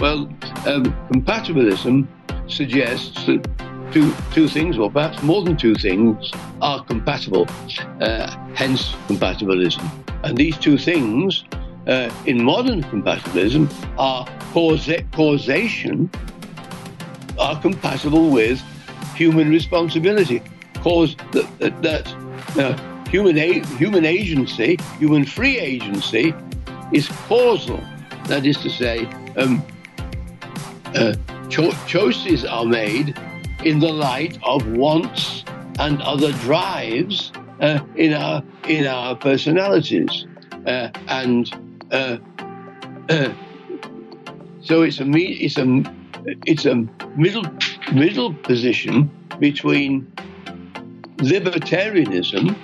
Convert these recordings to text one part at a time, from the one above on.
Well, um, compatibilism suggests that two, two things, or perhaps more than two things, are compatible, uh, hence compatibilism. And these two things uh, in modern compatibilism are causa- causation, are compatible with human responsibility. Cause that, that, that uh, human, a- human agency, human free agency, is causal. That is to say, um, uh, cho- choices are made in the light of wants and other drives uh, in our in our personalities, uh, and uh, uh, so it's a it's a it's a middle middle position between libertarianism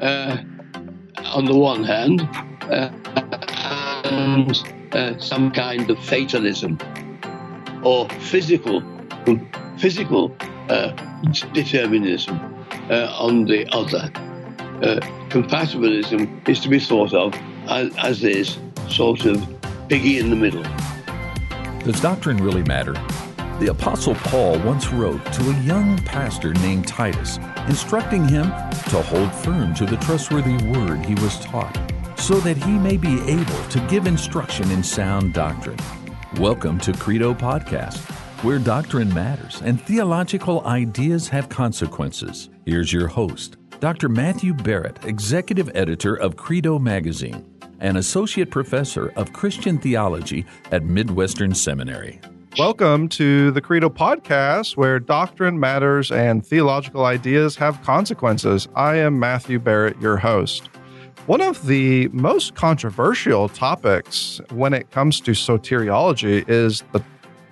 uh, on the one hand and some kind of fatalism or physical physical uh, determinism uh, on the other. Uh, compatibilism is to be thought of as, as this sort of piggy in the middle. Does doctrine really matter? The Apostle Paul once wrote to a young pastor named Titus, instructing him to hold firm to the trustworthy word he was taught, so that he may be able to give instruction in sound doctrine. Welcome to Credo Podcast, where doctrine matters and theological ideas have consequences. Here's your host, Dr. Matthew Barrett, Executive Editor of Credo Magazine and Associate Professor of Christian Theology at Midwestern Seminary. Welcome to the Credo Podcast, where doctrine matters and theological ideas have consequences. I am Matthew Barrett, your host. One of the most controversial topics when it comes to soteriology is the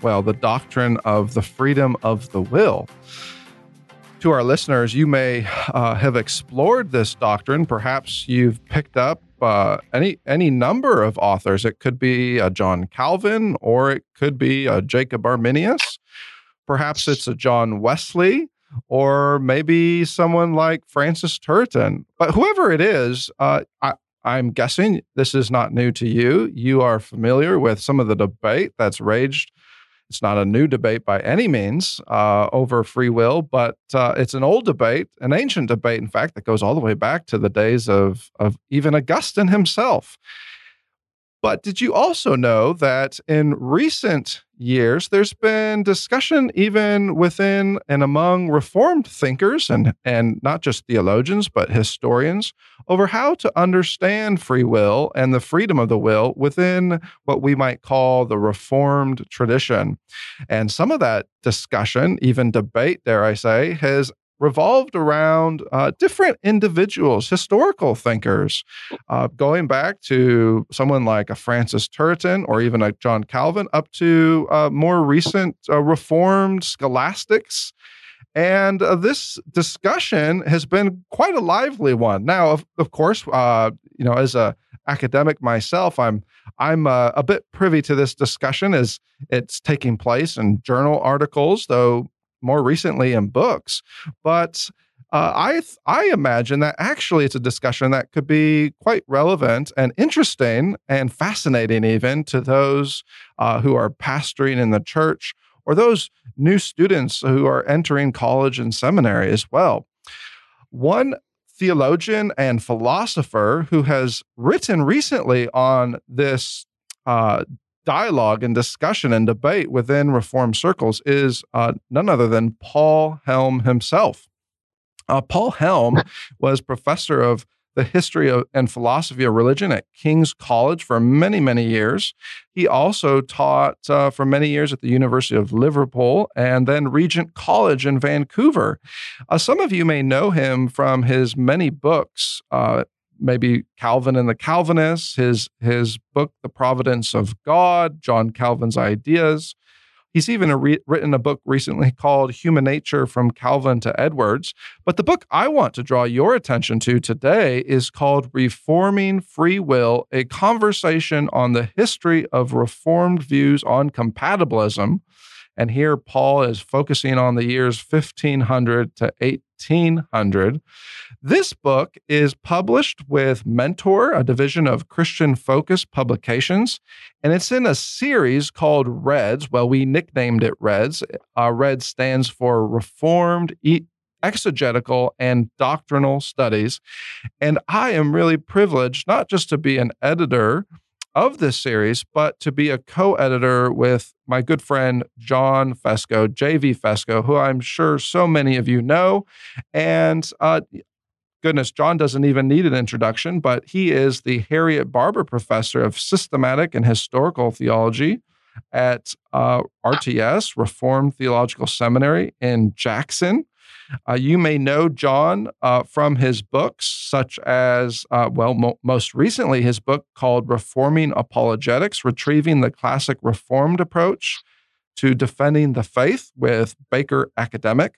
well, the doctrine of the freedom of the will. To our listeners, you may uh, have explored this doctrine. Perhaps you've picked up uh, any any number of authors. It could be a John Calvin, or it could be a Jacob Arminius. Perhaps it's a John Wesley or maybe someone like Francis Turretin. But whoever it is, uh, I, I'm guessing this is not new to you. You are familiar with some of the debate that's raged. It's not a new debate by any means uh, over free will, but uh, it's an old debate, an ancient debate, in fact, that goes all the way back to the days of, of even Augustine himself. But did you also know that in recent years, there's been discussion even within and among Reformed thinkers and, and not just theologians, but historians over how to understand free will and the freedom of the will within what we might call the Reformed tradition. And some of that discussion, even debate, dare I say, has revolved around uh, different individuals, historical thinkers, uh, going back to someone like a Francis Turretin or even a John Calvin, up to uh, more recent uh, Reformed scholastics. And uh, this discussion has been quite a lively one. Now, of, of course, uh, you know, as a academic myself, I'm I'm a bit privy to this discussion as it's taking place in journal articles, though more recently in books. But uh, I I imagine that actually it's a discussion that could be quite relevant and interesting and fascinating even to those uh, who are pastoring in the church or those new students who are entering college and seminary as well. One theologian and philosopher who has written recently on this uh, dialogue and discussion and debate within reform circles is uh, none other than Paul Helm himself. Uh, Paul Helm was professor of the history of, and philosophy of religion at King's College for many, many years. He also taught uh, for many years at the University of Liverpool and then Regent College in Vancouver. Uh, some of you may know him from his many books, uh, maybe Calvin and the Calvinists, his his book The Providence of God, John Calvin's ideas. He's even a re- written a book recently called Human Nature from Calvin to Edwards. But the book I want to draw your attention to today is called Reforming Free Will A Conversation on the History of Reformed Views on Compatibilism. And here Paul is focusing on the years 1500 to 1800. This book is published with Mentor, a division of Christian Focus Publications, and it's in a series called Reds. Well, we nicknamed it Reds. Uh, Reds stands for Reformed e- exegetical and doctrinal studies. And I am really privileged not just to be an editor of this series, but to be a co editor with my good friend John Fesko, JV Fesko, who I'm sure so many of you know. And uh, goodness, John doesn't even need an introduction, but he is the Harriet Barbour Professor of Systematic and Historical Theology at uh, RTS, Reformed Theological Seminary in Jackson. Uh, you may know John uh, from his books, such as, uh, well, mo- most recently, his book called Reforming Apologetics Retrieving the Classic Reformed Approach to Defending the Faith with Baker Academic.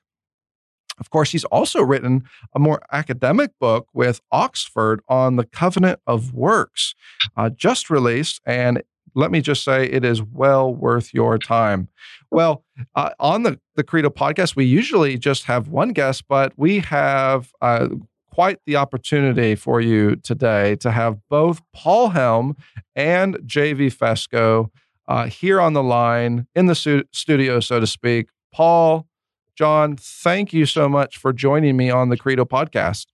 Of course, he's also written a more academic book with Oxford on the covenant of works, uh, just released, and let me just say it is well worth your time. Well, uh, on the, the Credo podcast, we usually just have one guest, but we have uh, quite the opportunity for you today to have both Paul Helm and JV Fesko uh, here on the line in the su- studio, so to speak. Paul, John, thank you so much for joining me on the Credo podcast.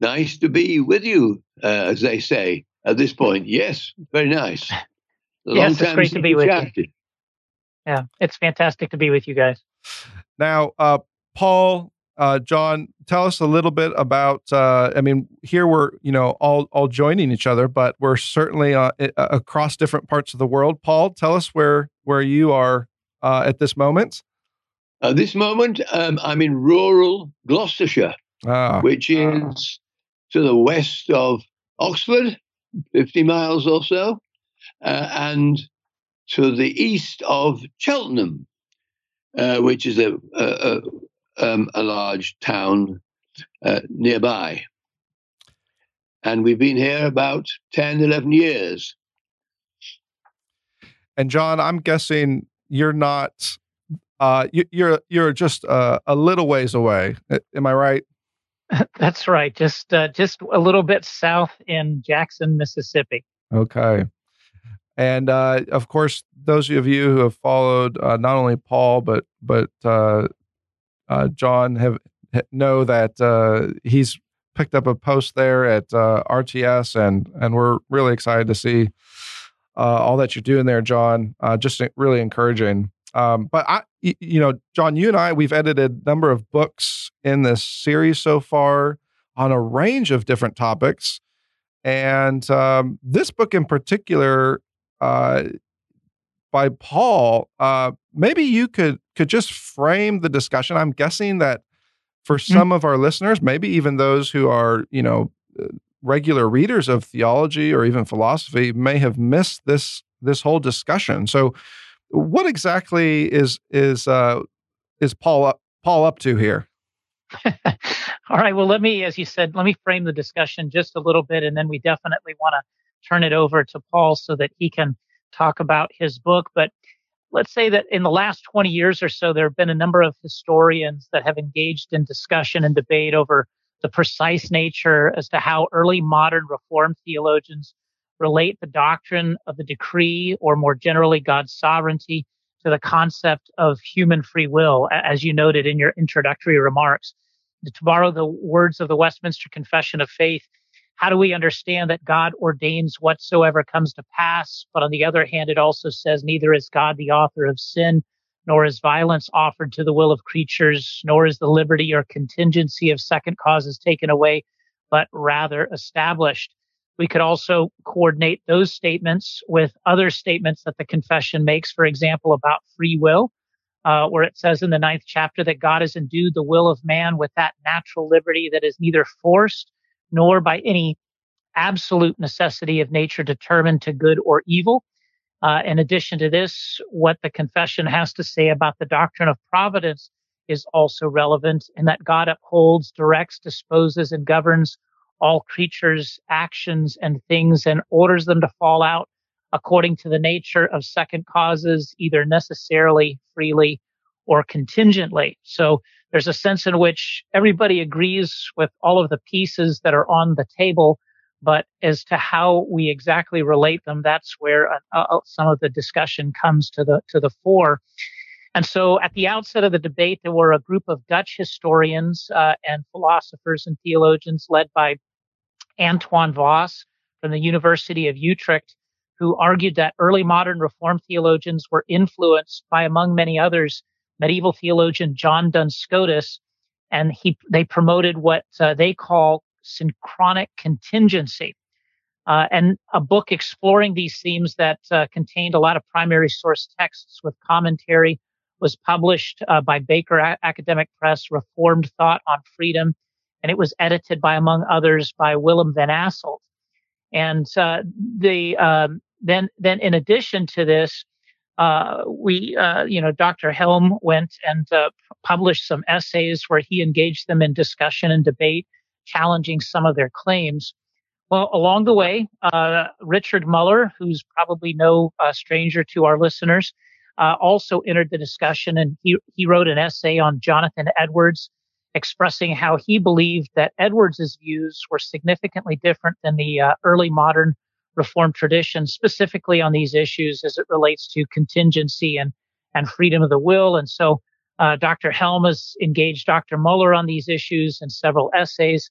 Nice to be with you, uh, as they say at this point. Yes, very nice. A yes, it's great to be with chatted. you. Yeah, it's fantastic to be with you guys. Now, uh, Paul, uh, John, tell us a little bit about. Uh, I mean, here we're you know all all joining each other, but we're certainly uh, across different parts of the world. Paul, tell us where where you are uh, at this moment. At this moment, um, I'm in rural Gloucestershire, ah. which is to the west of Oxford 50 miles or so, uh, and to the east of Cheltenham, uh, which is a, a, a, um, a large town uh, nearby. And we've been here about 10, 11 years. And John, I'm guessing you're not. Uh, you, you're you're just uh, a little ways away. Am I right? That's right. Just uh, just a little bit south in Jackson, Mississippi. Okay. And uh, of course, those of you who have followed uh, not only Paul but but uh, uh, John have know that uh, he's picked up a post there at RTS, and and we're really excited to see all that you're doing there, John. just really encouraging. Um, but I, you know, John, you and I, we've edited a number of books in this series so far on a range of different topics. And um, this book in particular, uh, by Paul, uh, maybe you could could just frame the discussion. I'm guessing that for mm-hmm. some of our listeners, maybe even those who are, you know, uh, regular readers of theology or even philosophy, may have missed this this whole discussion. So, what exactly is is uh, is Paul up, Paul up to here? All right. Well, let me, as you said, let me frame the discussion just a little bit, and then we definitely want to turn it over to Paul so that he can talk about his book. But let's say that in the last 20 years or so, there have been a number of historians that have engaged in discussion and debate over the precise nature as to how early modern Reformed theologians relate the doctrine of the decree or more generally God's sovereignty to the concept of human free will, as you noted in your introductory remarks. To borrow the words of the Westminster Confession of Faith, how do we understand that God ordains whatsoever comes to pass? But on the other hand, it also says, neither is God the author of sin, nor is violence offered to the will of creatures, nor is the liberty or contingency of second causes taken away, but rather established. We could also coordinate those statements with other statements that the confession makes, for example, about free will, uh, where it says in the ninth chapter that God has endued the will of man with that natural liberty that is neither forced nor by any absolute necessity of nature determined to good or evil. Uh, in addition to this, what the confession has to say about the doctrine of providence is also relevant in that God upholds, directs, disposes, and governs all creatures' actions and things and orders them to fall out according to the nature of second causes, either necessarily, freely, or contingently. So there's a sense in which everybody agrees with all of the pieces that are on the table, but as to how we exactly relate them, that's where uh, uh, some of the discussion comes to the to the fore. And so, at the outset of the debate, there were a group of Dutch historians uh, and philosophers and theologians led by Antoine Vos from the University of Utrecht, who argued that early modern Reformed theologians were influenced by, among many others, medieval theologian John Duns Scotus, and he they promoted what uh, they call synchronic contingency. Uh, and a book exploring these themes that uh, contained a lot of primary source texts with commentary was published uh, by Baker a- Academic Press, Reformed Thought on Freedom, and it was edited by, among others, by Willem van Asselt. And uh, the um, then then in addition to this, uh, we, uh, you know, Dr. Helm went and uh, published some essays where he engaged them in discussion and debate, challenging some of their claims. Well, along the way, uh, Richard Muller, who's probably no uh, stranger to our listeners, uh, also entered the discussion, and he he wrote an essay on Jonathan Edwards, expressing how he believed that Edwards's views were significantly different than the early modern reform tradition, specifically on these issues as it relates to contingency and, and freedom of the will. And so uh, Dr. Helm has engaged Dr. Muller on these issues in several essays.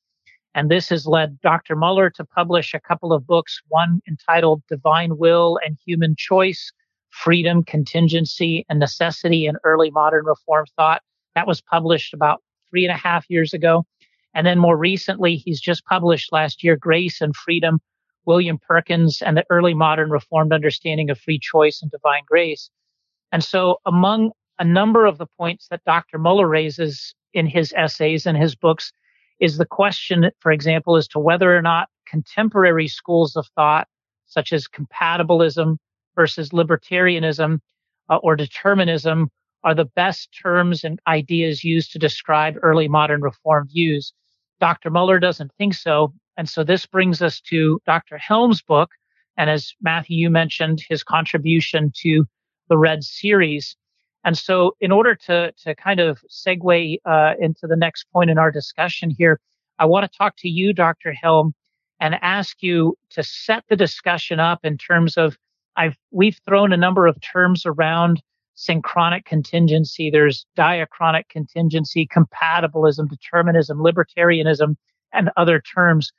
And this has led Dr. Muller to publish a couple of books, one entitled Divine Will and Human Choice, Freedom, Contingency, and Necessity in Early Modern Reform Thought. That was published about three and a half years ago. And then more recently, he's just published last year, Grace and Freedom, William Perkins and the early modern reformed understanding of free choice and divine grace. And so among a number of the points that Dr. Muller raises in his essays and his books is the question, for example, as to whether or not contemporary schools of thought, such as compatibilism versus libertarianism uh, or determinism, are the best terms and ideas used to describe early modern reform views. Dr. Muller doesn't think so. And so this brings us to Dr. Helm's book. And as Matthew, you mentioned, his contribution to the Red series. And so in order to, to kind of segue uh, into the next point in our discussion here, I want to talk to you, Dr. Helm, and ask you to set the discussion up in terms of I've we've thrown a number of terms around synchronic contingency. There's diachronic contingency, compatibilism, determinism, libertarianism, and other terms.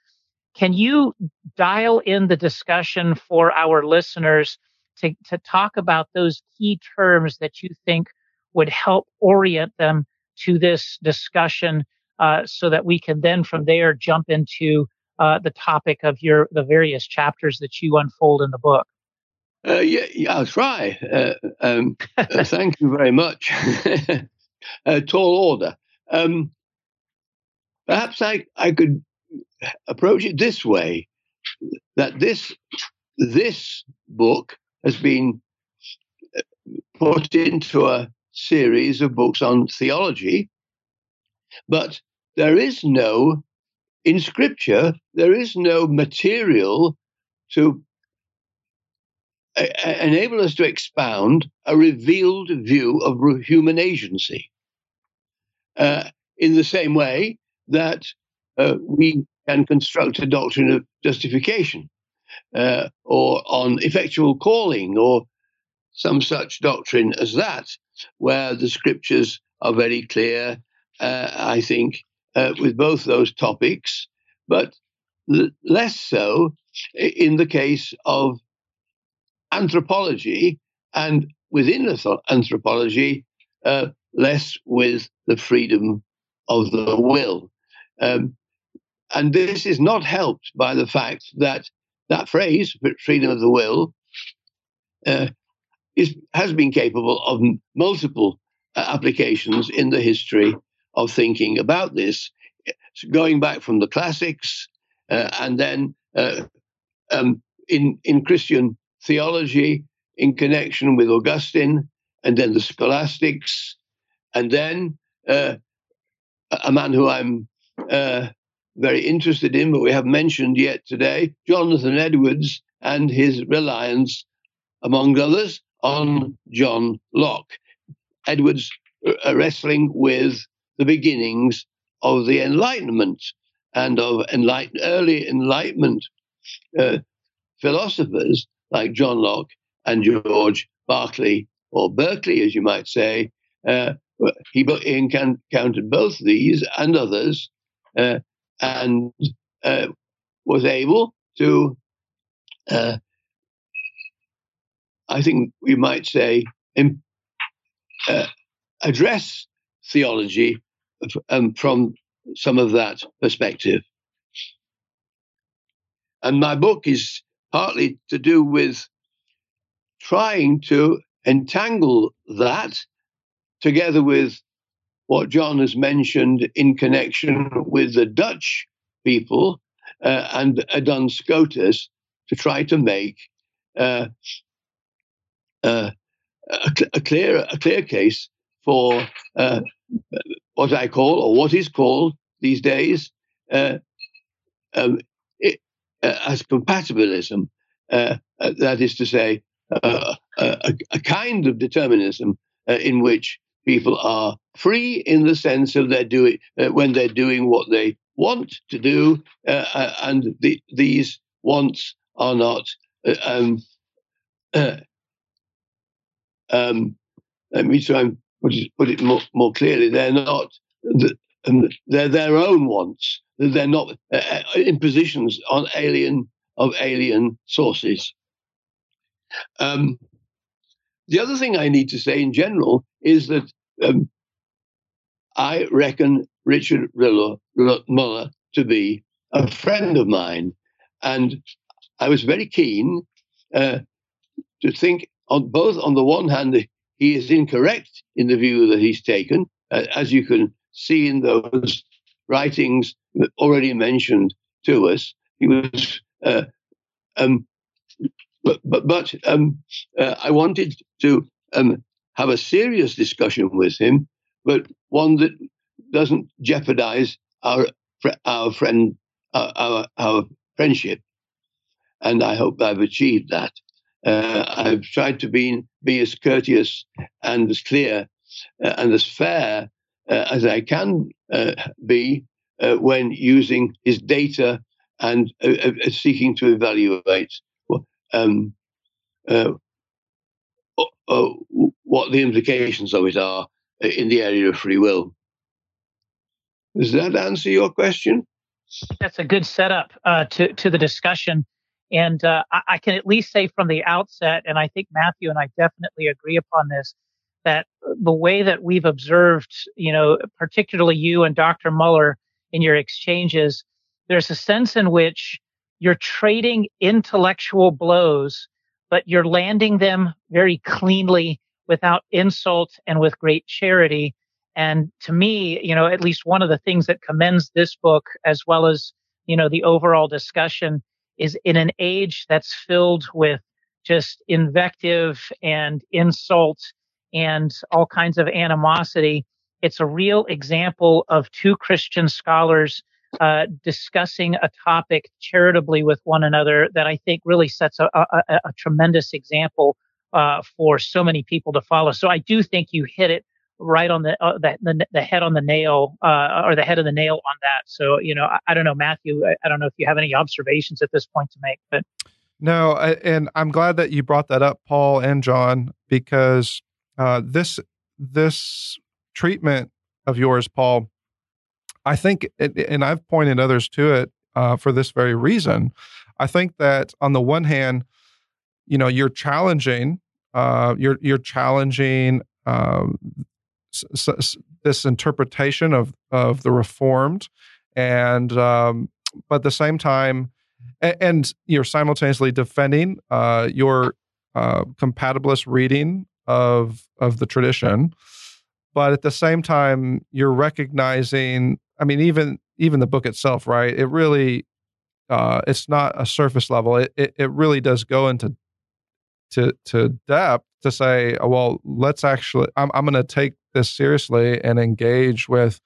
Can you dial in the discussion for our listeners to, to talk about those key terms that you think would help orient them to this discussion uh, so that we can then from there jump into uh, the topic of your the various chapters that you unfold in the book? Uh, yeah, yeah, I'll try. Uh, um, uh, thank you very much. tall order. Um, perhaps I, I could approach it this way that this this book has been uh, put into a series of books on theology but there is no in scripture there is no material to uh, enable us to expound a revealed view of human agency. Uh, in the same way that uh, we can construct a doctrine of justification uh, or on effectual calling or some such doctrine as that, where the scriptures are very clear, uh, I think, uh, with both those topics, but l- less so in the case of anthropology and within anthropology, uh, less with the freedom of the will. Um, and this is not helped by the fact that that phrase, freedom of the will, uh, is, has been capable of m- multiple uh, applications in the history of thinking about this, going back from the classics uh, and then uh, um, in, in Christian theology in connection with Augustine and then the scholastics, and then uh, a man who I'm uh, very interested in, but we haven't mentioned yet today, Jonathan Edwards and his reliance among others, on John Locke. Edwards uh, wrestling with the beginnings of the Enlightenment and of enlighten, early Enlightenment uh, philosophers like John Locke and George Berkeley, or Berkeley, as you might say. Uh, he, encountered both these and others uh, and uh, was able to, uh, I think we might say, uh, address theology um, from some of that perspective. And my book is partly to do with trying to entangle that together with what John has mentioned in connection with the Dutch people uh, and Duns Scotus to try to make uh, uh, a, a, clear a clear case for uh, what I call or what is called these days uh, um, Uh, as compatibilism. Uh, uh, that is to say, a, a, kind of determinism in which people are free in the sense of they're doing when they're doing what they want to do, and the, these wants are not um, um, let me try and put it, put it more, more clearly. They're not, the, um, they're their own wants. They're not uh, uh, impositions on alien of alien sources. Um, the other thing I need to say in general is that um, I reckon Richard Muller to be a friend of mine, and I was very keen uh, to think on both on the one hand he is incorrect in the view that he's taken, uh, as you can see in those writings already mentioned to us. He was, uh, um, but but, but um, uh, I wanted to um, have a serious discussion with him, but one that doesn't jeopardize our our friend our, our, our friendship, and I hope I've achieved that. Uh, I've tried to be be as courteous and as clear uh, and as fair uh, as I can uh, be uh, when using his data and uh, seeking to evaluate um, what the implications of it are in the area of free will. Does that answer your question? That's a good setup to to the discussion. And uh, I, can at least say from the outset, and I think Matthew and I definitely agree upon this, that the way that we've observed, you know, particularly you and Dr. Muller in your exchanges, there's a sense in which you're trading intellectual blows, but you're landing them very cleanly without insult and with great charity. And to me, you know, at least one of the things that commends this book as well as, you know, the overall discussion is in an age that's filled with just invective and insult and all kinds of animosity. It's a real example of two Christian scholars uh, discussing a topic charitably with one another that I think really sets a, a, a tremendous example uh, for so many people to follow. So I do think you hit it right on the, uh, the, the, the head on the nail uh, or the head of the nail on that. So you know, I, I don't know, Matthew. I, I, don't know if you have any observations at this point to make, but no. I, and I'm glad that you brought that up, Paul and John, because uh, this this treatment of yours, Paul, I think, it, and I've pointed others to it uh, for this very reason. I think that on the one hand, you know, you're challenging, uh, you're you're challenging um, this interpretation of of the Reformed, and um, but at the same time, and, and you're simultaneously defending uh, your uh, compatibilist reading of of the tradition, but at the same time, you're recognizing. I mean, even even the book itself, right? It really uh, it's not a surface level. It, it, it really does go into to to depth to say, well, let's actually. I'm I'm going to take this seriously and engage with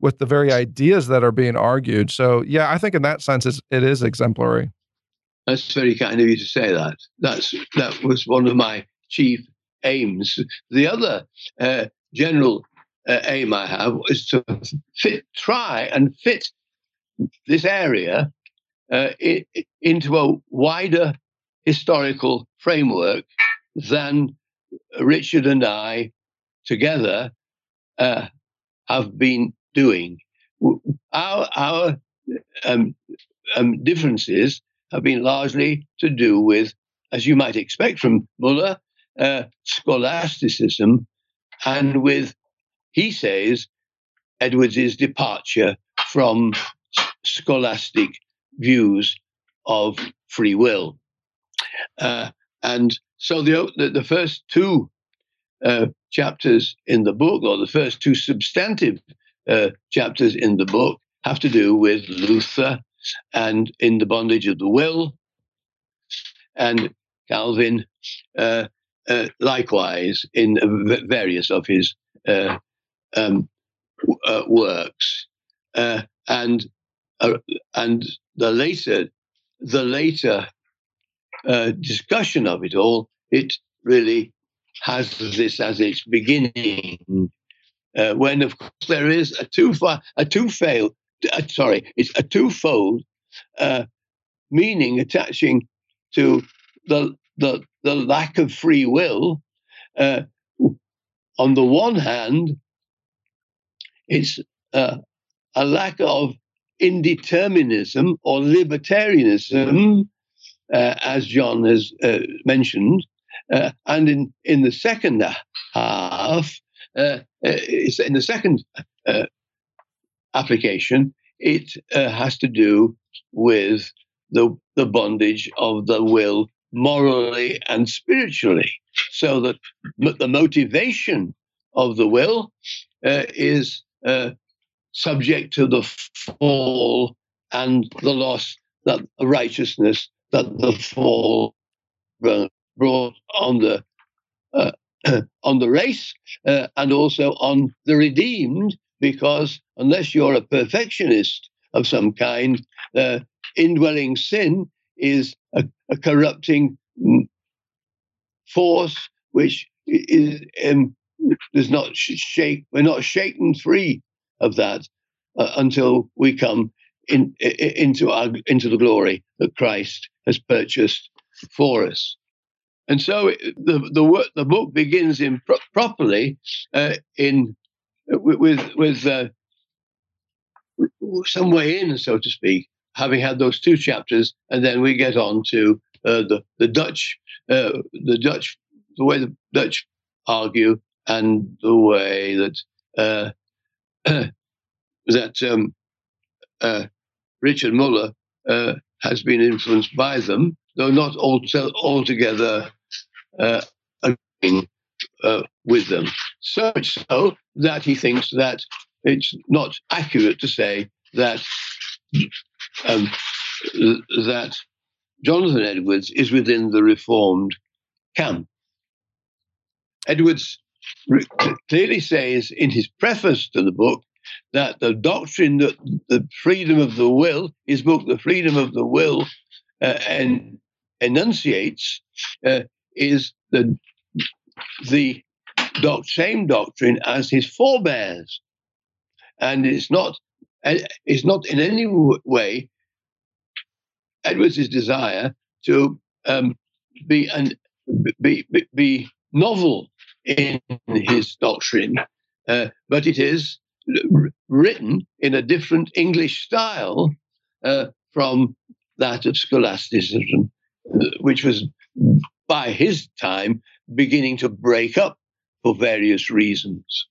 with the very ideas that are being argued. So yeah, I think in that sense it's, it is exemplary. That's very kind of you to say that. That's that was one of my chief aims. The other uh, general uh, aim I have is to fit, try and fit this area uh, it, into a wider historical framework than Richard and I together uh, have been doing. Our, our um, um, differences have been largely to do with, as you might expect from Muller, uh, scholasticism, and with, he says, Edwards's departure from scholastic views of free will. Uh, and so the, the, the first two uh, chapters in the book, or the first two substantive uh, chapters in the book, have to do with Luther and in the bondage of the will, and Calvin uh, uh, likewise in various of his uh, um, uh, works, uh, and and the later the later discussion of it all, it really has this as its beginning. when of course there is a two a two fail uh, sorry, it's a twofold uh, meaning attaching to the, the, the lack of free will. Uh, on the one hand, it's uh, a lack of indeterminism or libertarianism, uh, as John has uh, mentioned. and in, in the second half, it's in the second application, it uh, has to do with the, the bondage of the will morally and spiritually. So that the motivation of the will uh, is uh, subject to the fall and the loss that righteousness that the fall brought on the uh, on the race uh, and also on the redeemed because unless you're a perfectionist of some kind, uh, indwelling sin is a, a corrupting force which is um, does not shake. We're not shaken free of that uh, until we come in, in, into our into the glory that Christ has purchased for us. And so the the work, the book begins in pro- properly uh, in with with uh, some way in, so to speak, having had those two chapters, and then we get on to uh, the the Dutch, uh, the Dutch, the way the Dutch argue, and the way that uh, that um, uh, Richard Muller uh, has been influenced by them, though not altogether agreeing with them. So much so that he thinks that it's not accurate to say that um, that Jonathan Edwards is within the Reformed camp. Edwards clearly says in his preface to the book that the doctrine that the freedom of the will, his book, The Freedom of the Will, uh, and enunciates uh, is the the doc- same doctrine as his forebears, and it's not it's not in any way Edwards' desire to um, be be, be, be novel in his doctrine, uh, but it is written in a different English style uh, from that of scholasticism, which was by his time beginning to break up for various reasons.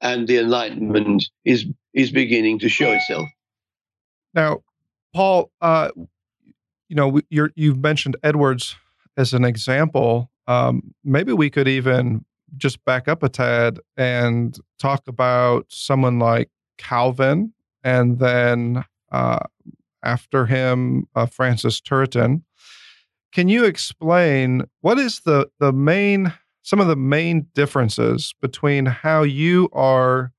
And the Enlightenment is, is beginning to show itself. Now, Paul, uh, you know, you have mentioned Edwards as an example. Um, maybe we could even just back up a tad and talk about someone like Calvin, and then uh, after him, uh, Francis Turretin. Can you explain what is the the main some of the main differences between how you are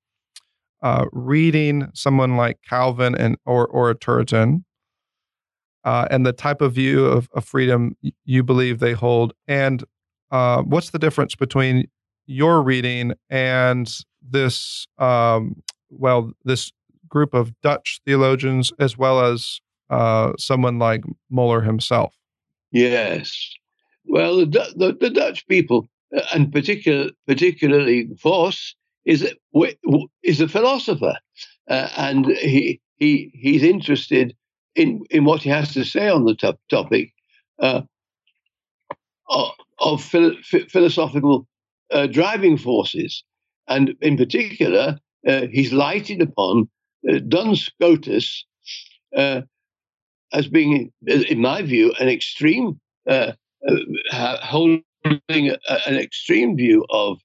uh, reading someone like Calvin and or or a Turretin uh, and the type of view of, of, freedom you believe they hold. And uh, what's the difference between your reading and this, um, well, this group of Dutch theologians as well as uh, someone like Muller himself? Yes. Well, the, the, the Dutch people, uh, and particular, particularly Vos, is is a philosopher, uh, and he he he's interested in in what he has to say on the top, topic uh, of, of philo- philosophical uh, driving forces, and in particular, uh, he's lighted upon uh, Duns Scotus uh, as being, in my view, an extreme holding an extreme view of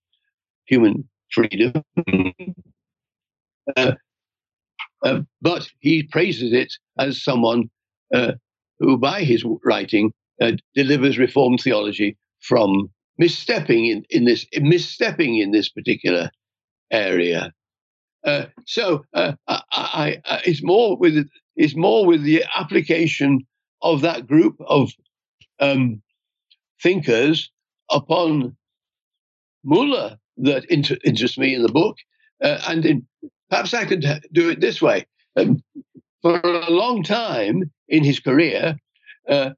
human freedom. Uh, uh, but he praises it as someone uh, who, by his writing, uh, delivers Reformed theology from misstepping in, in this misstepping in this particular area. Uh, so uh, I, I, I, it's more with it's more with the application of that group of um, thinkers upon Muller that inter- interests me in the book, uh, and in Perhaps I could do it this way. Um, for a long time in his career, uh,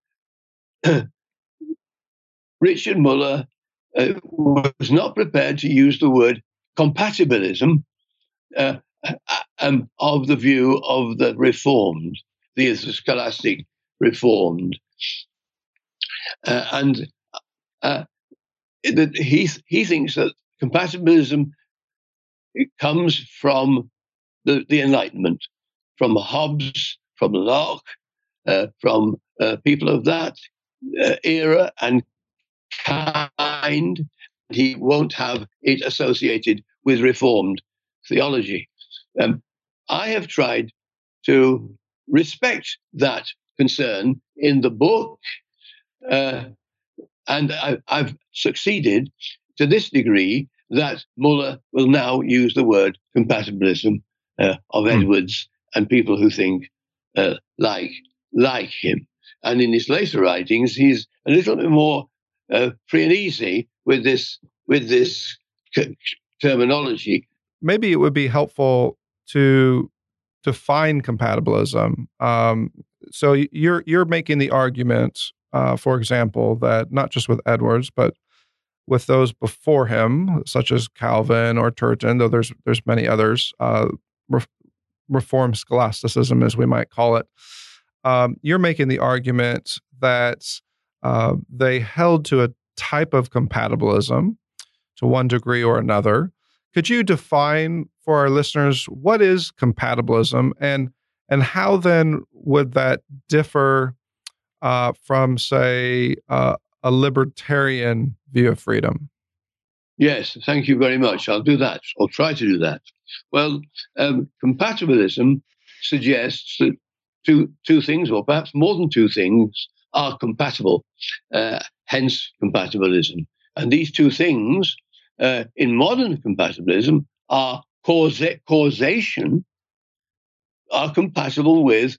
Richard Muller uh, was not prepared to use the word compatibilism uh, um, of the view of the Reformed, the scholastic Reformed. Uh, and uh, that he, he thinks that compatibilism it comes from the, the Enlightenment, from Hobbes, from Locke, uh, from uh, people of that uh, era and kind. He won't have it associated with Reformed theology. Um, I have tried to respect that concern in the book, uh, and I, I've succeeded to this degree that Muller will now use the word compatibilism uh, of mm. Edwards and people who think uh, like like him. And in his later writings, he's a little bit more uh, free and easy with this with this c- terminology. Maybe it would be helpful to define compatibilism. Um, so you're you're making the argument, uh, for example, that not just with Edwards, but with those before him, such as Calvin or Turretin, though there's there's many others. Uh, re- reform scholasticism, as we might call it. Um, you're making the argument that uh, they held to a type of compatibilism to one degree or another. Could you define for our listeners what is compatibilism and and how then would that differ uh, from, say, uh, a libertarian view of freedom? Yes, thank you very much. I'll do that. I'll try to do that. Well, um, compatibilism suggests that two, two things, or perhaps more than two things, are compatible, uh, hence compatibilism. And these two things uh, in modern compatibilism are causa- causation, are compatible with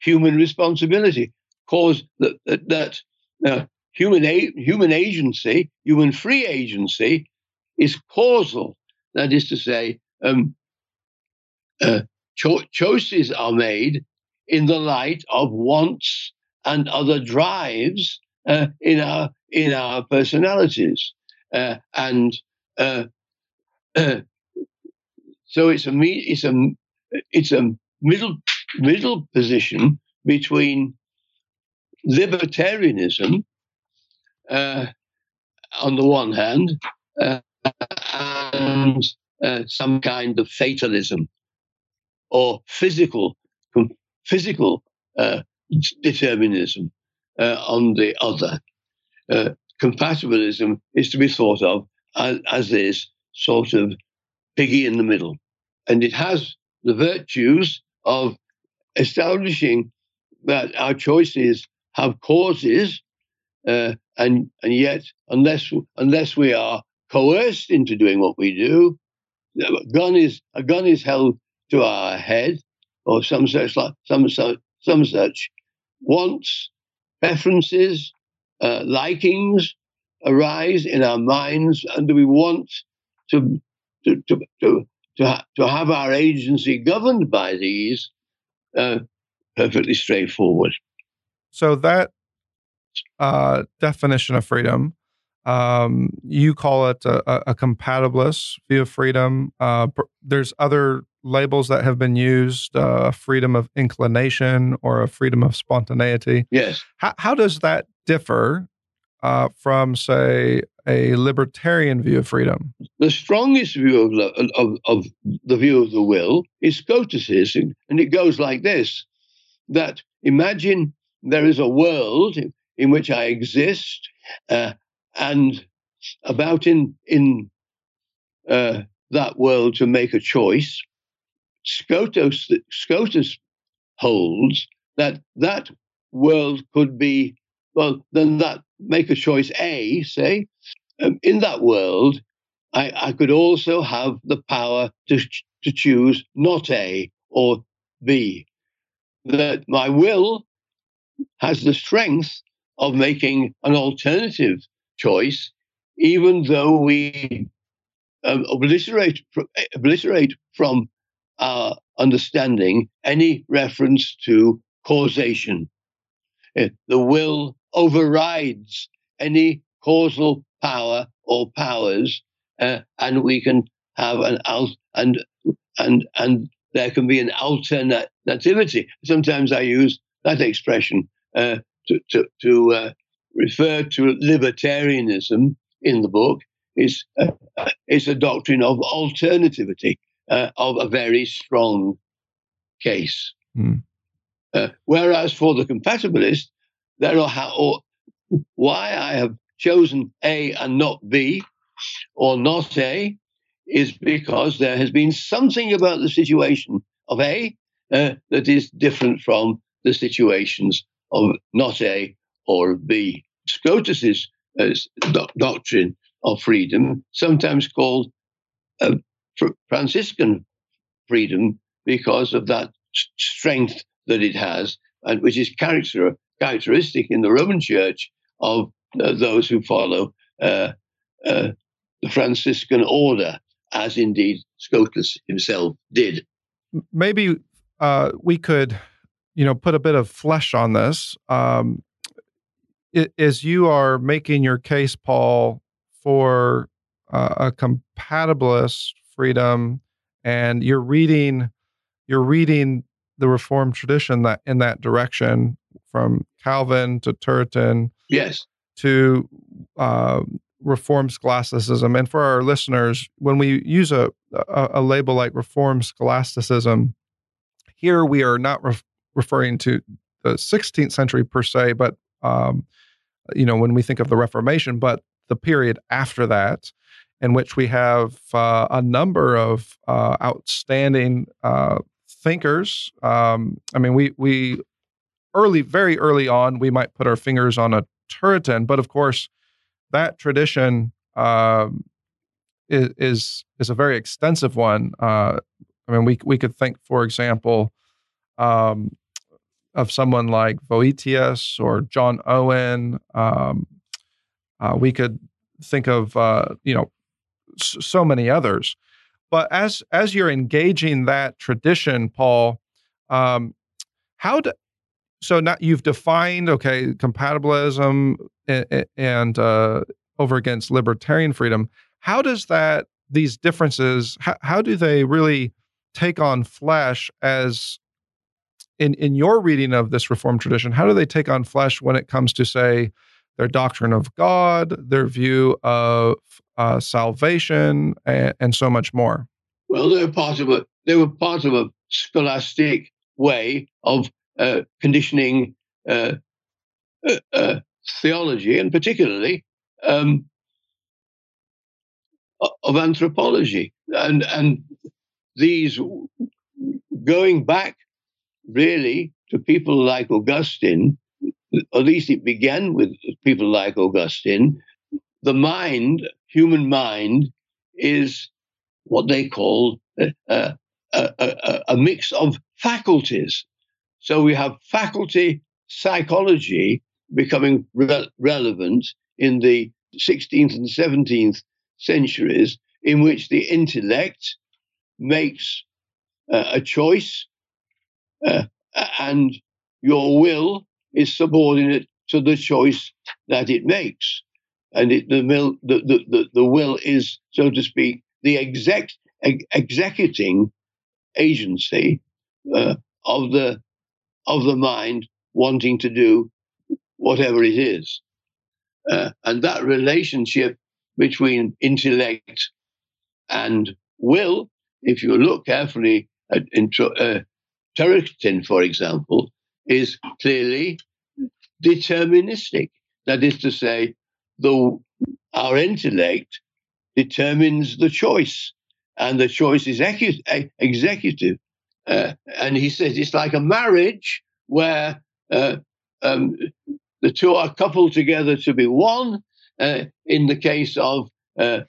human responsibility. Cause that, that, that uh, human, a- human agency, human free agency, is causal. That is to say, um, uh, cho- choices are made in the light of wants and other drives uh, in our in our personalities, uh, and uh, so it's a it's a it's a middle middle position between libertarianism uh, on the one hand, uh, and uh, some kind of fatalism or physical physical uh, determinism uh, on the other. Uh, compatibilism is to be thought of as, as this sort of piggy in the middle, and it has the virtues of establishing that our choices have causes uh, and and yet, unless unless we are coerced into doing what we do, a gun is a gun is held to our head, or some such like some such some such wants, preferences, uh, likings arise in our minds, and do we want to to to to to, ha- to have our agency governed by these? Uh, perfectly straightforward. So that uh, definition of freedom, um, you call it a, a, compatibilist view of freedom. Uh, there's other labels that have been used: uh, freedom of inclination or a freedom of spontaneity. Yes. How, how does that differ uh, from, say, a libertarian view of freedom? The strongest view of the, of, of the view of the will is Scotus's, and it goes like this: that imagine there is a world in which I exist, uh, and about in in uh, that world to make a choice. Scotus Scotus holds that that world could be well. Then that make a choice A, say, um, in that world, I, I could also have the power to to choose not A or B. That my will has the strength of making an alternative choice, even though we um, obliterate, obliterate from our understanding any reference to causation. Uh, the will overrides any causal power or powers, uh, and we can have an al- and and and there can be an alternativity. Sometimes I use that expression uh, to, to, to uh, refer to libertarianism in the book is uh, is a doctrine of alternativity uh, of a very strong case. Mm. whereas for the compatibilist, there are how, or why I have chosen A and not B, or not A, is because there has been something about the situation of A uh, that is different from the situations of not A or B. Scotus's uh, do- doctrine of freedom, sometimes called uh, Franciscan freedom, because of that strength that it has, and which is character, characteristic in the Roman Church of uh, those who follow uh, uh, the Franciscan order, as indeed Scotus himself did. Maybe uh, we could you know put a bit of flesh on this um, it, as you are making your case paul for uh, a compatibilist freedom and you're reading you're reading the reformed tradition that in that direction from calvin to turretin yes. to uh, reform scholasticism. And for our listeners when we use a, a, a label like reform scholasticism here we are not ref- referring to the 16th century per se, but um, you know when we think of the Reformation, but the period after that, in which we have uh, a number of uh, outstanding uh, thinkers. Um, I mean, we we early, very early on, we might put our fingers on a Turretin, but of course, that tradition um, is, is is a very extensive one. Uh, I mean, we we could think, for example, um, of someone like Voetius or John Owen. Um, uh, we could think of uh, you know so many others. But as as you're engaging that tradition, Paul, um, how do so now you've defined okay compatibilism and, and uh, over against libertarian freedom. How does that these differences how, how do they really take on flesh as in in your reading of this reformed tradition how do they take on flesh when it comes to say their doctrine of god their view of uh, salvation and, and, so much more? Well they were part of a they were part of a scholastic way of uh, conditioning uh, uh, uh theology and particularly um, of anthropology. And and these going back really to people like Augustine, at least it began with people like Augustine, the mind, human mind, is what they call a, a, a, a mix of faculties. So we have faculty psychology becoming re- relevant in the 16th and 17th centuries, in which the intellect makes uh, a choice uh, and your will is subordinate to the choice that it makes. And it, the, will, the, the, the, the will is, so to speak, the exec, ex- executing agency uh, of the of the mind wanting to do whatever it is. Uh, and that relationship between intellect and will, if you look carefully at intro, uh, Turretin, for example, is clearly deterministic. That is to say, the, our intellect determines the choice, and the choice is ecu- executive. Uh, and he says it's like a marriage where uh, um, the two are coupled together to be one. Uh, in the case of uh,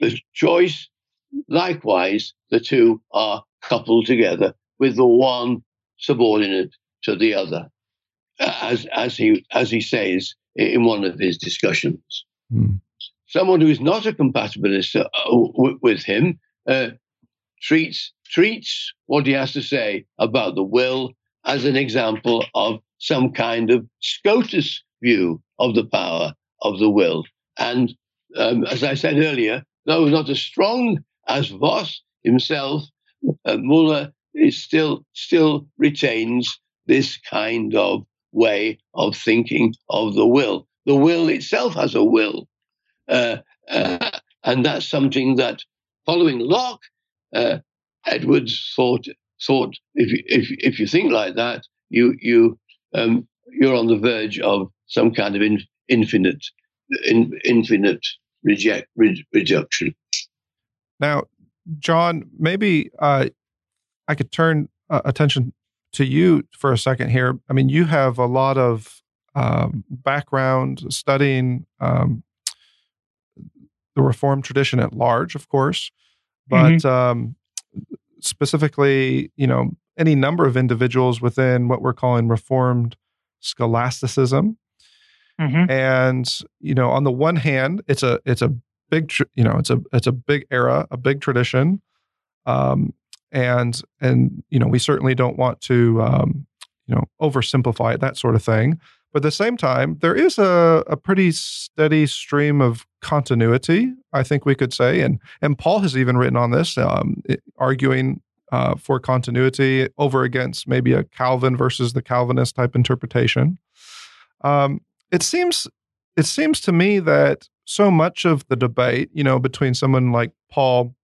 the choice, likewise, the two are coupled together with the one subordinate to the other, as as he as he says in one of his discussions. Mm. Someone who is not a compatibilist uh, w- with him uh, treats treats what he has to say about the will as an example of some kind of SCOTUS view of the power of the will. And um, as I said earlier, though not as strong as Vos himself, uh, Muller is still still retains this kind of way of thinking of the will. The will itself has a will, uh, uh, and that's something that, following Locke, uh, Edwards thought thought if you, if if you think like that, you you um, you're on the verge of some kind of in, infinite in, infinite reject re. Now, John, maybe uh, I could turn uh, attention to you for a second here. I mean, you have a lot of um, background studying um, the Reformed tradition at large, of course, but mm-hmm. um, specifically, you know, any number of individuals within what we're calling Reformed scholasticism. Mm-hmm. And you know, on the one hand, it's a it's a big tr- you know it's a it's a big era, a big tradition, um, and and you know we certainly don't want to um, you know oversimplify it, that sort of thing. But at the same time, there is a, a pretty steady stream of continuity, I think we could say, and and Paul has even written on this, um, arguing uh, for continuity over against maybe a Calvin versus the Calvinist type interpretation. Um, it seems it seems to me that so much of the debate, you know, between someone like Paul,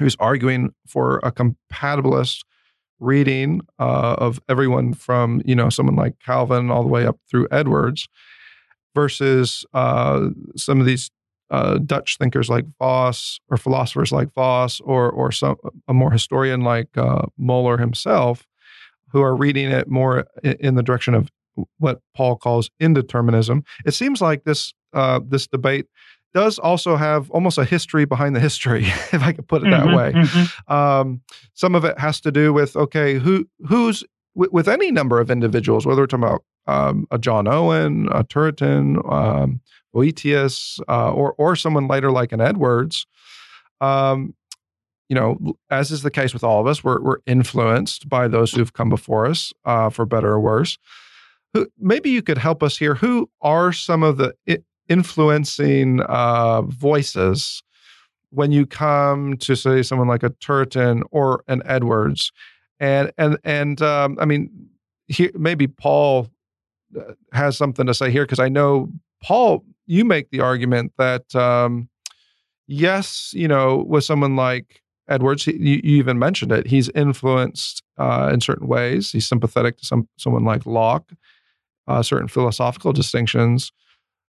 who's arguing for a compatibilist reading uh, of everyone from you know someone like Calvin all the way up through Edwards, versus uh, some of these uh, Dutch thinkers like Vos or philosophers like Vos or or some a more historian like uh, Muller himself, who are reading it more in, the direction of what Paul calls indeterminism. It seems like this uh, this debate does also have almost a history behind the history, if I could put it mm-hmm, that way. Mm-hmm. Um, some of it has to do with okay, who who's with, with any number of individuals, whether we're talking about um, a John Owen, a Turretin, um, Voetius, uh, or or someone later like an Edwards. Um, you know, as is the case with all of us, we're we're influenced by those who've come before us, uh, for better or worse. Who, maybe you could help us here. Who are some of the influencing uh, voices when you come to say someone like a Turretin or an Edwards, and and and um, I mean, maybe Paul uh, has something to say here because I know Paul, you make the argument that um, yes, you know, with someone like Edwards, you, you even mentioned it. He's influenced uh, in certain ways. He's sympathetic to some someone like Locke, uh, certain philosophical distinctions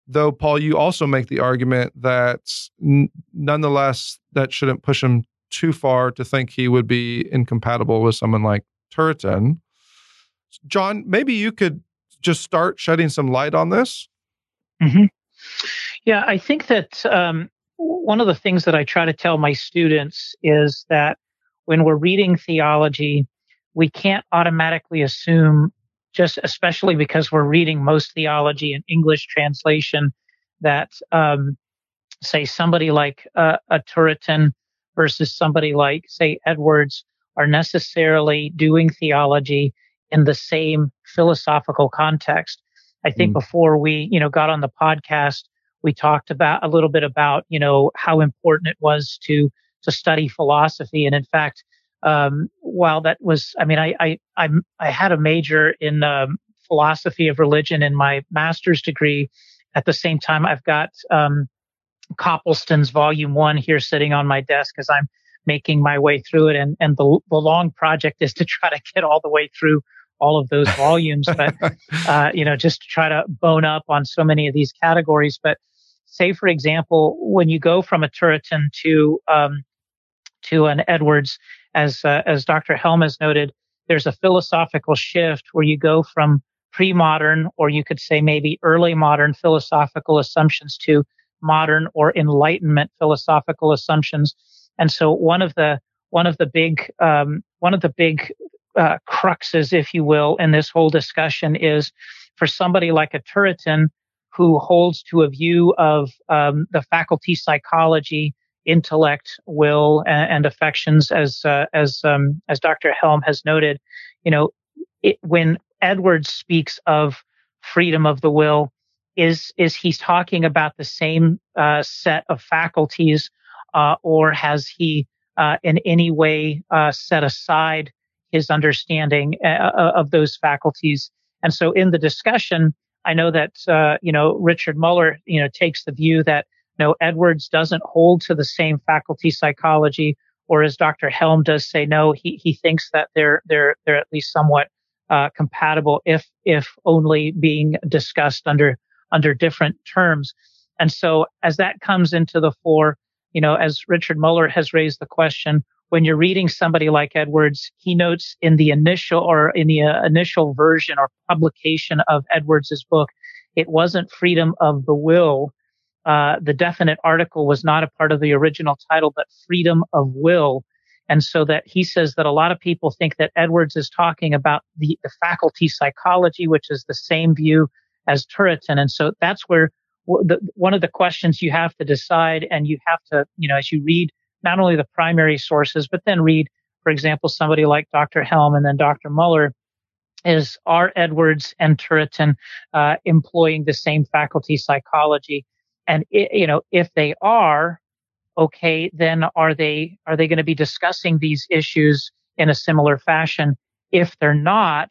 though paul you also make the argument that n- nonetheless that shouldn't push him too far to think he would be incompatible with someone like Turretin. John, maybe you could just start shedding some light on this. Mm-hmm. Yeah, I think that um, one of the things that I try to tell my students is that when we're reading theology, we can't automatically assume just especially because we're reading most theology in English translation, that um, say somebody like uh, a Turretin versus somebody like say Edwards are necessarily doing theology in the same philosophical context. I think mm. before we, you know, got on the podcast, we talked about a little bit about, you know, how important it was to to study philosophy. And in fact, um, while that was, I mean, I I I, I had a major in um, philosophy of religion in my master's degree. At the same time, I've got um, Copleston's Volume One here sitting on my desk as I'm making my way through it, and and the the long project is to try to get all the way through all of those volumes, but uh, you know, just to try to bone up on so many of these categories. But say, for example, when you go from a Turretin to um, to an Edwards, as uh, as Dr. Helm has noted, there's a philosophical shift where you go from pre-modern, or you could say maybe early modern philosophical assumptions to modern or Enlightenment philosophical assumptions. And so one of the one of the big um, one of the big uh, cruxes, if you will, in this whole discussion is for somebody like a Turretin who holds to a view of um, the faculty psychology, intellect, will, and, and affections, as uh, as um, as Dr. Helm has noted. You know, it, when Edwards speaks of freedom of the will, is is he's talking about the same uh, set of faculties, uh, or has he uh, in any way uh, set aside his understanding uh, of those faculties. And so in the discussion, I know that, you know, Richard Muller, you know, takes the view that, know, Edwards doesn't hold to the same faculty psychology, or as Dr. Helm does say, no, he, he thinks that they're, they're, they're at least somewhat, uh, compatible if, if only being discussed under, under different terms. And so as that comes into the fore, you know, as Richard Muller has raised the question, when you're reading somebody like Edwards, he notes in the initial or in the uh, initial version or publication of Edwards's book, it wasn't freedom of the will. Uh, the definite article was not a part of the original title, but freedom of will. And so that he says that a lot of people think that Edwards is talking about the, the faculty psychology, which is the same view as Turretin. And so that's where the, one of the questions you have to decide and you have to, you know, as you read not only the primary sources, but then read, for example, somebody like Dr. Helm and then Dr. Muller is are Edwards and Turretin uh, employing the same faculty psychology? And it, you know, if they are, okay, then are they are they going to be discussing these issues in a similar fashion? If they're not,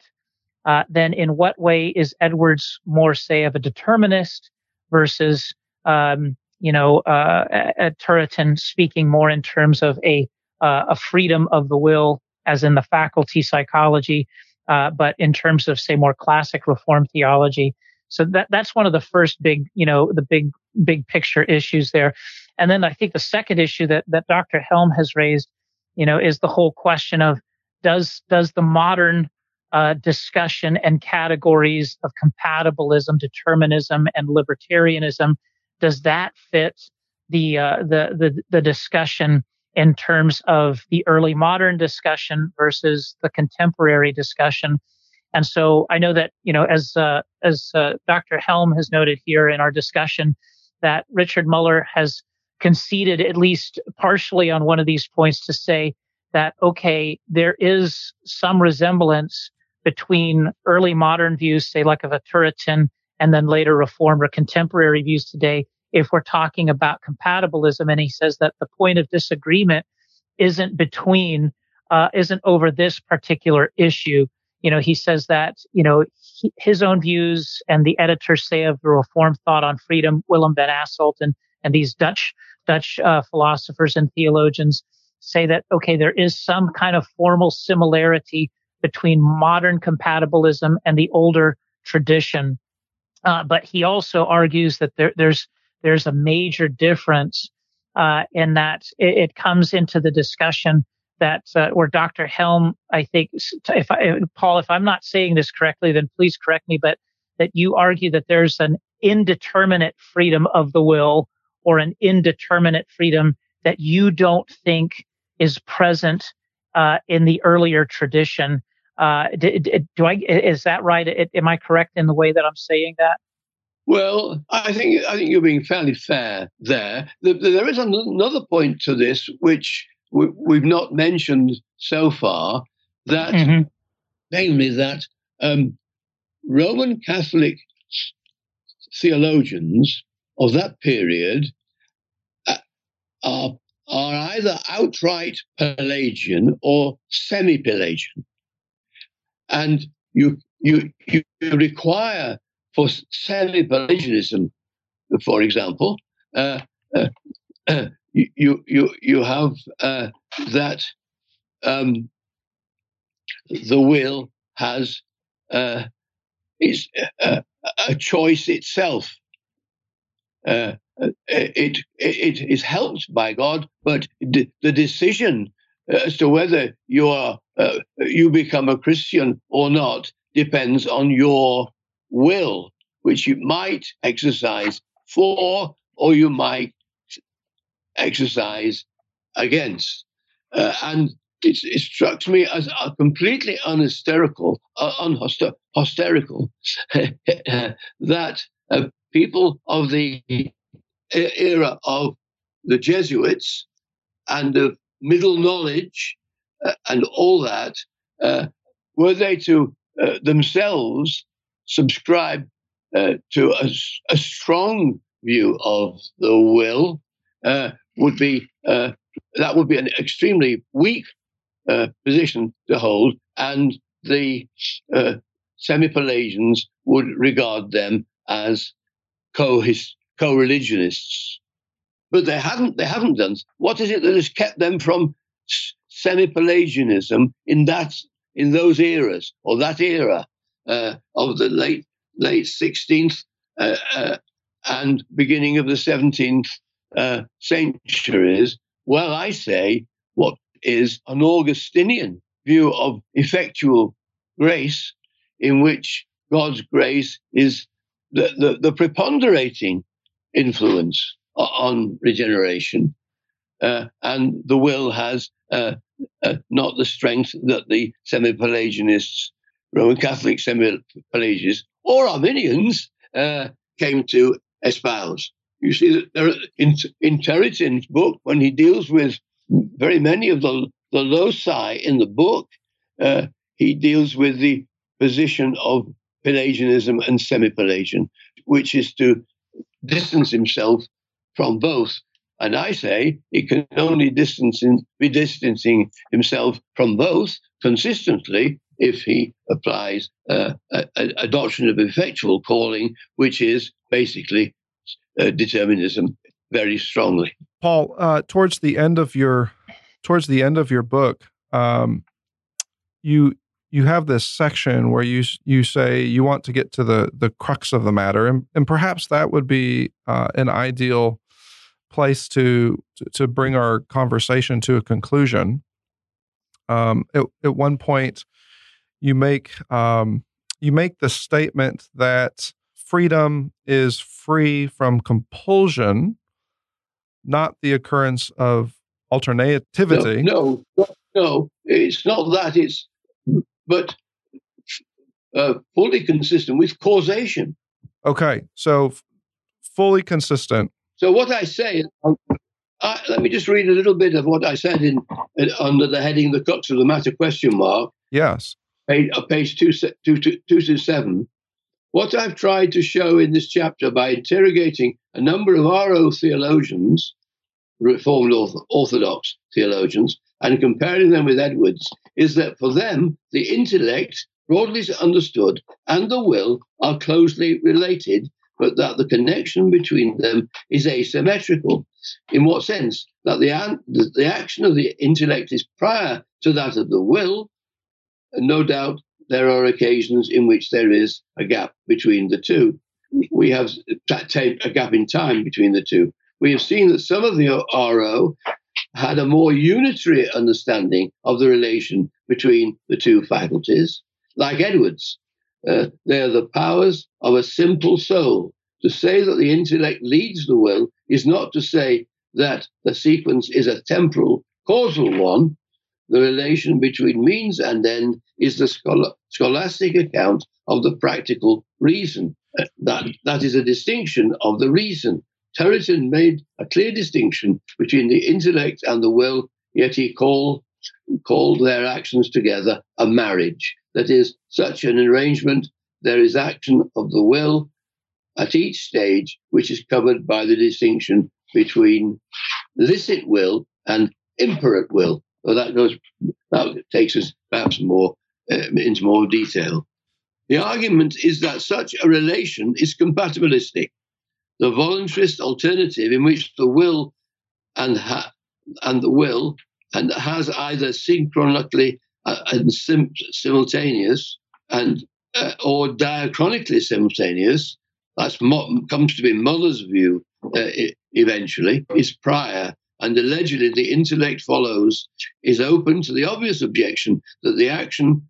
uh, then in what way is Edwards more, say, of a determinist versus um, you know, uh, at Turretin speaking more in terms of a, uh, a freedom of the will, as in the faculty psychology, uh, but in terms of say more classic reform theology. So that, that's one of the first big, you know, the big, big picture issues there. And then I think the second issue that, that Dr. Helm has raised, you know, is the whole question of does, does the modern uh, discussion and categories of compatibilism, determinism, and libertarianism does that fit the uh, the the the discussion in terms of the early modern discussion versus the contemporary discussion? And so I know that you know as uh, as uh, Dr. Helm has noted here in our discussion that Richard Muller has conceded at least partially on one of these points to say that okay there is some resemblance between early modern views say like of a Turretin and then later reform or contemporary views today if we're talking about compatibilism. And he says that the point of disagreement isn't between, uh, isn't over this particular issue. You know, he says that, you know, he, his own views and the editors say of the reform thought on freedom, Willem van Asselt and, and these Dutch, Dutch, uh, philosophers and theologians say that, okay, there is some kind of formal similarity between modern compatibilism and the older tradition. Uh, but he also argues that there, there's there's a major difference uh, in that it, it, comes into the discussion that uh, where Dr. Helm, I think, if I, Paul, if I'm not saying this correctly, then please correct me, but that you argue that there's an indeterminate freedom of the will or an indeterminate freedom that you don't think is present uh, in the earlier tradition. Uh, do I is that right? Am I correct in the way that I'm saying that? Well, I think I think you're being fairly fair there. There is another point to this which we've not mentioned so far. That, mm-hmm. namely, that um, Roman Catholic theologians of that period uh, are are either outright Pelagian or semi-Pelagian, and you you you require for semi-Pelagianism, for example, uh, uh, uh, you you you have uh, that um, the will has uh, is uh, a choice itself. it, it is helped by God, but the, the decision as to whether you are you become a Christian or not depends on your will, which you might exercise for or you might exercise against. Uh, and it, it struck me as a completely unhysterical, uh, unhysterical that uh, people of the era of the Jesuits and of middle knowledge uh, and all that, uh, were they to uh, themselves subscribe uh, to a, a, strong view of the will uh, would be uh, that would be an extremely weak uh, position to hold, and the uh, semi-Pelagians would regard them as co-religionists. But they haven't. They haven't done. What is it that has kept them from semi-Pelagianism in that in those eras or that era uh, of the late late 16th uh, uh, and beginning of the 17th uh, centuries? Well, I say what is an Augustinian view of effectual grace, in which God's grace is the, the, the preponderating influence on regeneration. Uh, and the will has uh, uh, not the strength that the semi Pelagianists, Roman Catholic semi Pelagians, or Arminians uh, came to espouse. You see that in, in Turretin's book, when he deals with very many of the, the loci in the book, uh, he deals with the position of Pelagianism and semi Pelagian, which is to distance himself from both. And I say he can only distance in, be distancing himself from both consistently if he applies uh, a, a, doctrine of effectual calling, which is basically uh, determinism very strongly. Paul, uh, towards the end of your towards the end of your book, um, you you have this section where you you say you want to get to the the crux of the matter, and and perhaps that would be uh, an ideal place to to bring our conversation to a conclusion. Um, at, at one point, you make um, you make the statement that freedom is free from compulsion, not the occurrence of alternativity. No, no, no, it's not that. It's but uh, fully consistent with causation. Okay, so f- fully consistent. So what I say, uh, let me just read a little bit of what I said in, in under the heading "The Crux of the Matter?" question mark. Yes. Page, uh, page two, two, two, two to seven. What I've tried to show in this chapter by interrogating a number of RO theologians, Reformed Orthodox theologians, and comparing them with Edwards, is that for them, the intellect, broadly understood, and the will are closely related, but that the connection between them is asymmetrical. In what sense? That the, the action of the intellect is prior to that of the will, and no doubt there are occasions in which there is a gap between the two. We have a gap in time between the two. We have seen that some of the RO had a more unitary understanding of the relation between the two faculties, like Edwards. Uh, they are the powers of a simple soul. To say that the intellect leads the will is not to say that the sequence is a temporal, causal one, the relation between means and end is the scholastic account of the practical reason. Uh, that, that is a distinction of the reason. Turretin made a clear distinction between the intellect and the will, yet he called, called their actions together a marriage. That is, such an arrangement, there is action of the will at each stage, which is covered by the distinction between licit will and imperate will. Well, that goes that takes us perhaps more uh, into more detail. The argument is that such a relation is compatibilistic. The voluntarist alternative in which the will and ha- and the will and has either synchronically uh, and sim- simultaneous and uh, or diachronically simultaneous. That's mo- comes to be Muller's view uh, eventually. Is prior and allegedly the intellect follows, is open to the obvious objection that the action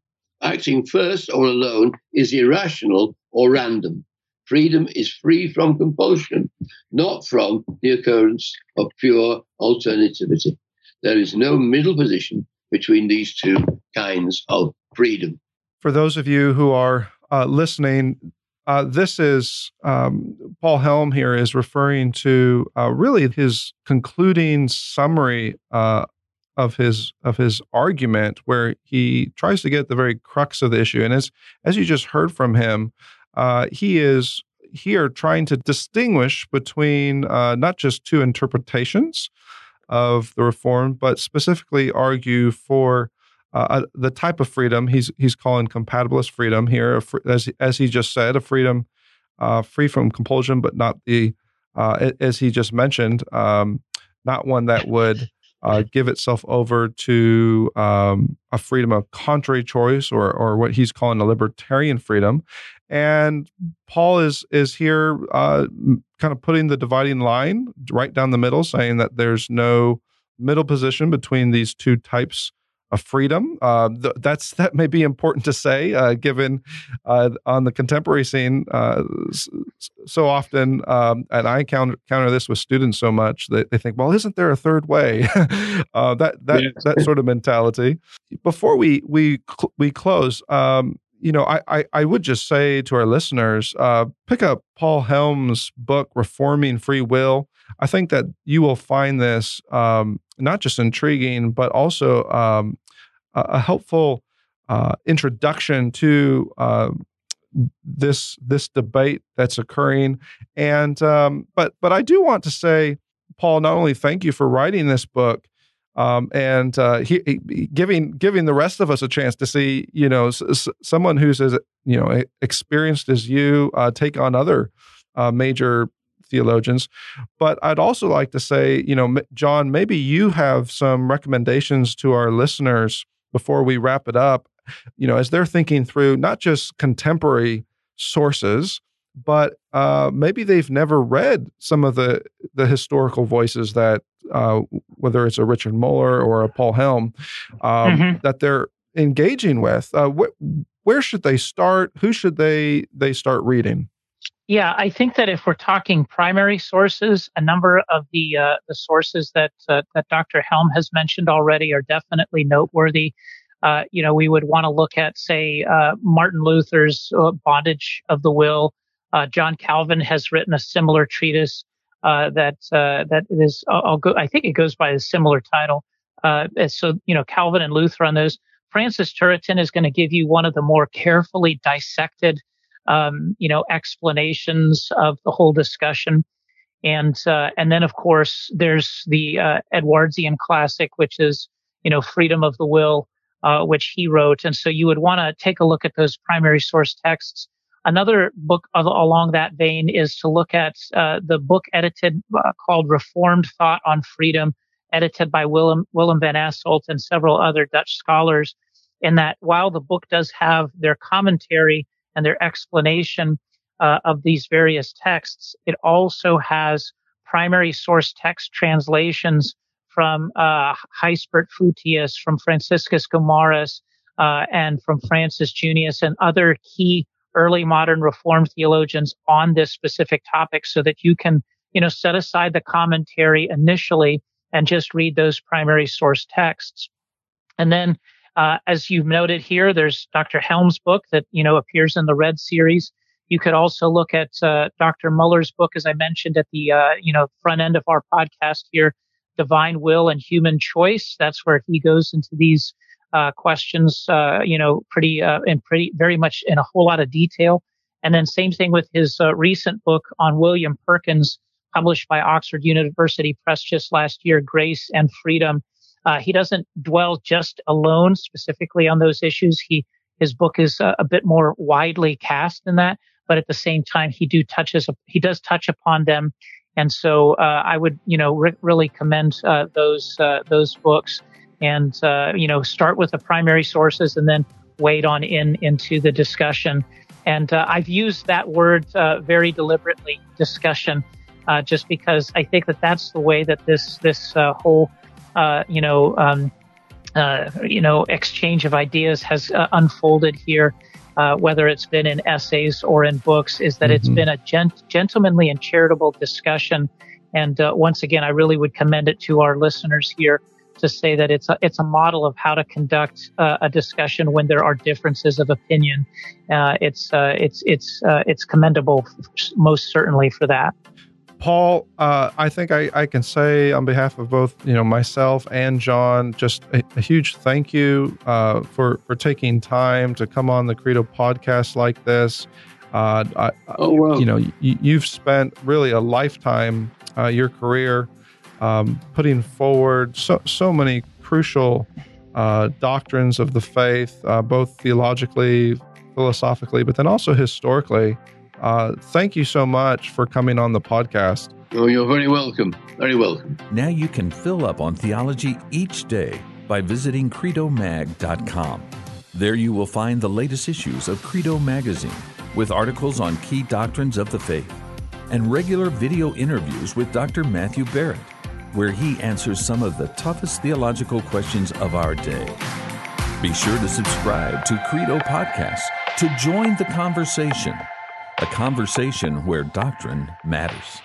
acting first or alone is irrational or random. Freedom is free from compulsion, not from the occurrence of pure alternativity. There is no middle position between these two kinds of freedom. For those of you who are uh, listening, uh, this is um, Paul Helm here is referring to uh, really his concluding summary uh, of his of his argument, where he tries to get the very crux of the issue. And as as you just heard from him, uh, he is here trying to distinguish between uh, not just two interpretations of the reform, but specifically argue for uh, uh, the type of freedom he's he's calling compatibilist freedom here, as as he just said, a freedom uh, free from compulsion, but not the uh, as he just mentioned, um, not one that would uh, give itself over to um, a freedom of contrary choice or or what he's calling a libertarian freedom. And Paul is is here uh, kind of putting the dividing line right down the middle, saying that there's no middle position between these two types of freedom. Uh, th- that's that may be important to say, uh, given uh, on the contemporary scene. Uh, so often, um, and I counter, counter this with students so much that they think, "Well, isn't there a third way?" Uh, that that yes. that sort of mentality. Before we we cl- we close. Um, you know, I, I, I, would just say to our listeners, uh, pick up Paul Helm's book, Reforming Free Will. I think that you will find this um, not just intriguing, but also um, a, helpful uh, introduction to uh, this this debate that's occurring. And um, but but I do want to say, Paul, not only thank you for writing this book. Um, and uh, he, he, giving giving the rest of us a chance to see, you know, s- s- someone who's as you know experienced as you uh, take on other uh, major theologians. But I'd also like to say, you know, John, maybe you have some recommendations to our listeners before we wrap it up, you know, as they're thinking through not just contemporary sources, but uh, maybe they've never read some of the the historical voices that, uh, whether it's a Richard Muller or a Paul Helm, um, mm-hmm. that they're engaging with. Uh, wh- where should they start? Who should they they start reading? Yeah, I think that if we're talking primary sources, a number of the uh, the sources that uh, that Dr. Helm has mentioned already are definitely noteworthy. Uh, you know, we would want to look at, say, uh, Martin Luther's uh, Bondage of the Will. Uh, John Calvin has written a similar treatise that that is. I'll go. I think it goes by a similar title. so, you know, Calvin and Luther on those. Francis Turretin is going to give you one of the more carefully dissected um, you know, explanations of the whole discussion. And, uh, and then of course there's the, uh, Edwardsian classic, which is, you know, freedom of the will, uh, which he wrote. And so you would want to take a look at those primary source texts. Another book of, along that vein is to look at, uh, the book edited, uh, called Reformed Thought on Freedom, edited by Willem, Willem van Asselt and several other Dutch scholars. In that while the book does have their commentary, and their explanation uh, of these various texts. It also has primary source text translations from uh, Gijsbert Voetius, from Franciscus Gomarus, uh, and from Francis Junius and other key early modern Reformed theologians on this specific topic so that you can, you know, set aside the commentary initially and just read those primary source texts. And then, uh, as you've noted here, there's Dr. Helm's book that, you know, appears in the Red series. You could also look at uh, Dr. Muller's book, as I mentioned at the, uh, you know, front end of our podcast here, Divine Will and Human Choice. That's where he goes into these uh, questions, uh, you know, pretty, uh, and pretty, very much in a whole lot of detail. And then same thing with his recent book on William Perkins, published by Oxford University Press just last year, Grace and Freedom. Uh, he doesn't dwell just alone specifically on those issues. He his book is a, a, bit more widely cast than that, but at the same time, he do touches he does touch upon them, and so uh, I would you know re- really commend uh, those uh, those books, and uh, you know start with the primary sources and then wade on in into the discussion. And uh, I've used that word very deliberately, discussion uh, just because I think that that's the way that this this whole uh, you know um, uh, you know exchange of ideas has uh, unfolded here. Uh, whether it's been in essays or in books, is that mm-hmm. it's been a gent- gentlemanly and charitable discussion. And once again, I really would commend it to our listeners here to say that it's a, it's a model of how to conduct uh, a discussion when there are differences of opinion. Uh, it's uh, it's it's it's commendable, most certainly for that. Paul, uh, I think I, I, can say on behalf of both you know myself and John, just a, a huge thank you uh, for for taking time to come on the Credo podcast like this. Uh, I, oh, well. You know, you, have spent really a lifetime, uh, your career, um, putting forward so so many crucial uh, doctrines of the faith, uh, both theologically, philosophically, but then also historically. Uh, thank you so much for coming on the podcast. Oh, you're very welcome. Very welcome. Now you can fill up on theology each day by visiting credomag.com. There you will find the latest issues of Credo Magazine with articles on key doctrines of the faith and regular video interviews with Dr. Matthew Barrett, where he answers some of the toughest theological questions of our day. Be sure to subscribe to Credo Podcasts to join the conversation a conversation where doctrine matters.